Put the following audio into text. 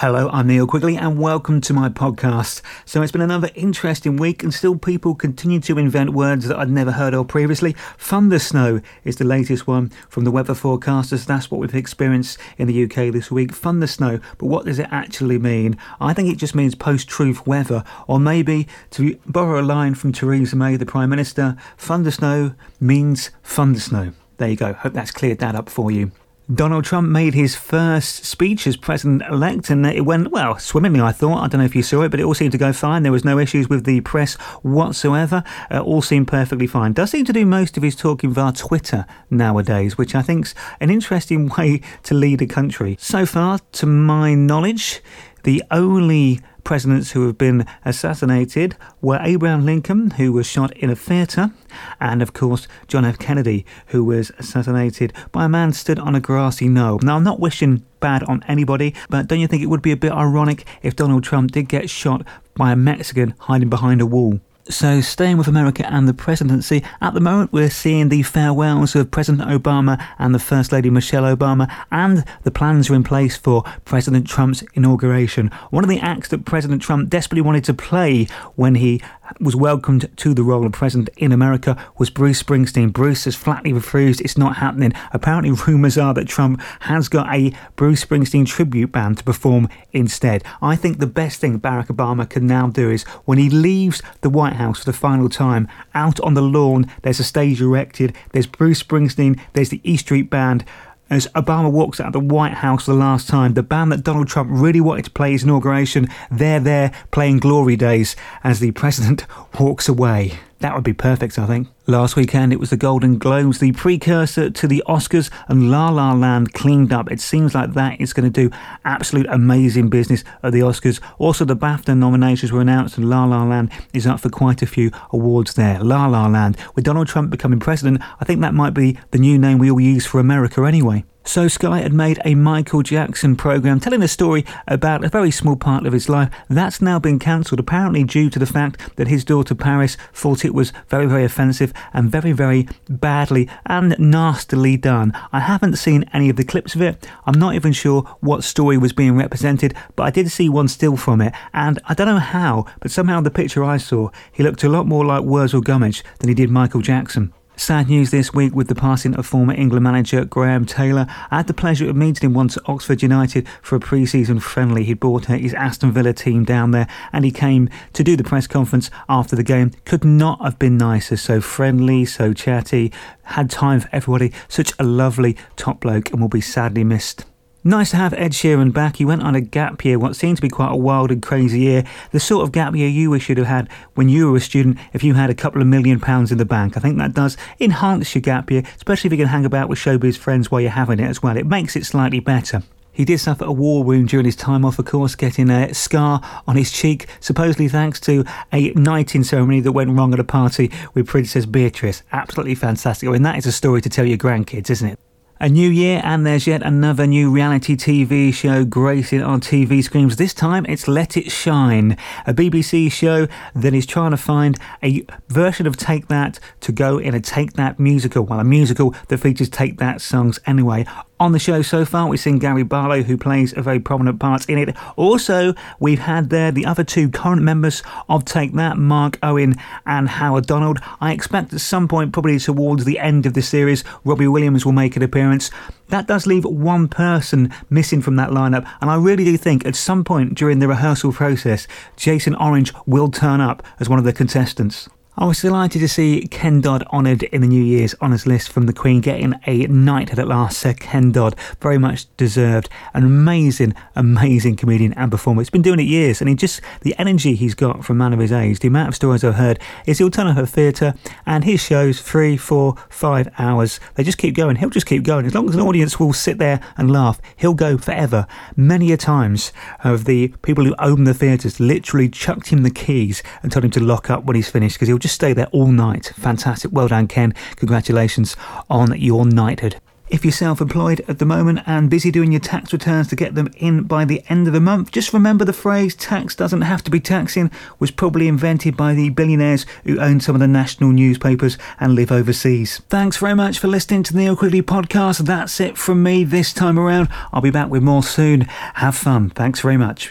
Hello, I'm Neil Quigley and welcome to my podcast. So it's been another interesting week and still people continue to invent words that I'd never heard of previously. Thunder snow is the latest one from the weather forecasters. That's what we've experienced in the UK this week. Thunder snow, but what does it actually mean? I think it just means post-truth weather or maybe to borrow a line from Theresa May, the Prime Minister, thunder snow means thunder snow. There you go. Hope that's cleared that up for you. Donald Trump made his first speech as president elect, and it went, well, swimmingly, I thought. I don't know if you saw it, but it all seemed to go fine. There was no issues with the press whatsoever. Uh, all seemed perfectly fine. Does seem to do most of his talking via Twitter nowadays, which I think's an interesting way to lead a country. So far, to my knowledge, the only presidents who have been assassinated were Abraham Lincoln, who was shot in a theatre, and of course John F. Kennedy, who was assassinated by a man stood on a grassy knoll. Now, I'm not wishing bad on anybody, but don't you think it would be a bit ironic if Donald Trump did get shot by a Mexican hiding behind a wall? So, staying with America and the presidency, at the moment we're seeing the farewells of President Obama and the First Lady Michelle Obama, and the plans are in place for President Trump's inauguration. One of the acts that President Trump desperately wanted to play when he was welcomed to the role of president in America was Bruce Springsteen. Bruce has flatly refused. It's not happening. Apparently, rumours are that Trump has got a Bruce Springsteen tribute band to perform instead. I think the best thing Barack Obama can now do is when he leaves the White House for the final time, out on the lawn, there's a stage erected, there's Bruce Springsteen, there's the E Street Band. As Obama walks out of the White House the last time, the band that Donald Trump really wanted to play his inauguration, they're there playing Glory Days as the president walks away. That would be perfect, I think. Last weekend it was the Golden Globes, the precursor to the Oscars, and La La Land cleaned up. It seems like that is going to do absolute amazing business at the Oscars. Also, the BAFTA nominations were announced, and La La Land is up for quite a few awards there. La La Land. With Donald Trump becoming president, I think that might be the new name we all use for America anyway. So Sky had made a Michael Jackson program telling a story about a very small part of his life. That's now been cancelled, apparently due to the fact that his daughter Paris thought it was very, very offensive and very, very badly and nastily done. I haven't seen any of the clips of it. I'm not even sure what story was being represented, but I did see one still from it. And I don't know how, but somehow the picture I saw, he looked a lot more like Wurzel Gummidge than he did Michael Jackson. Sad news this week with the passing of former England manager Graham Taylor. I had the pleasure of meeting him once at Oxford United for a pre season friendly. He'd brought his Aston Villa team down there and he came to do the press conference after the game. Could not have been nicer. So friendly, so chatty, had time for everybody. Such a lovely top bloke and will be sadly missed. Nice to have Ed Sheeran back. He went on a gap year, what seemed to be quite a wild and crazy year. The sort of gap year you wish you'd have had when you were a student if you had a couple of million pounds in the bank. I think that does enhance your gap year, especially if you can hang about with showbiz friends while you're having it as well. It makes it slightly better. He did suffer a war wound during his time off, of course, getting a scar on his cheek, supposedly thanks to a knighting ceremony that went wrong at a party with Princess Beatrice. Absolutely fantastic. I mean, that is a story to tell your grandkids, isn't it? A new year, and there's yet another new reality TV show gracing our TV screens. This time it's Let It Shine, a BBC show that is trying to find a version of Take That to go in a Take That musical. Well, a musical that features Take That songs anyway. On the show so far, we've seen Gary Barlow, who plays a very prominent part in it. Also, we've had there the other two current members of Take That, Mark Owen and Howard Donald. I expect at some point, probably towards the end of the series, Robbie Williams will make an appearance. That does leave one person missing from that lineup, and I really do think at some point during the rehearsal process, Jason Orange will turn up as one of the contestants. I was delighted to see Ken Dodd honoured in the New Year's honours list from the Queen, getting a knighthood at last. Sir Ken Dodd, very much deserved. An amazing, amazing comedian and performer. He's been doing it years, and he just the energy he's got from man of his age. The amount of stories I've heard is he'll turn up at theatre, and his shows three, four, five hours. They just keep going. He'll just keep going as long as an audience will sit there and laugh. He'll go forever. Many a times have the people who own the theatres literally chucked him the keys and told him to lock up when he's finished because he'll just stay there all night. Fantastic. Well done, Ken. Congratulations on your knighthood. If you're self employed at the moment and busy doing your tax returns to get them in by the end of the month, just remember the phrase tax doesn't have to be taxing was probably invented by the billionaires who own some of the national newspapers and live overseas. Thanks very much for listening to the Neil Quigley podcast. That's it from me this time around. I'll be back with more soon. Have fun. Thanks very much.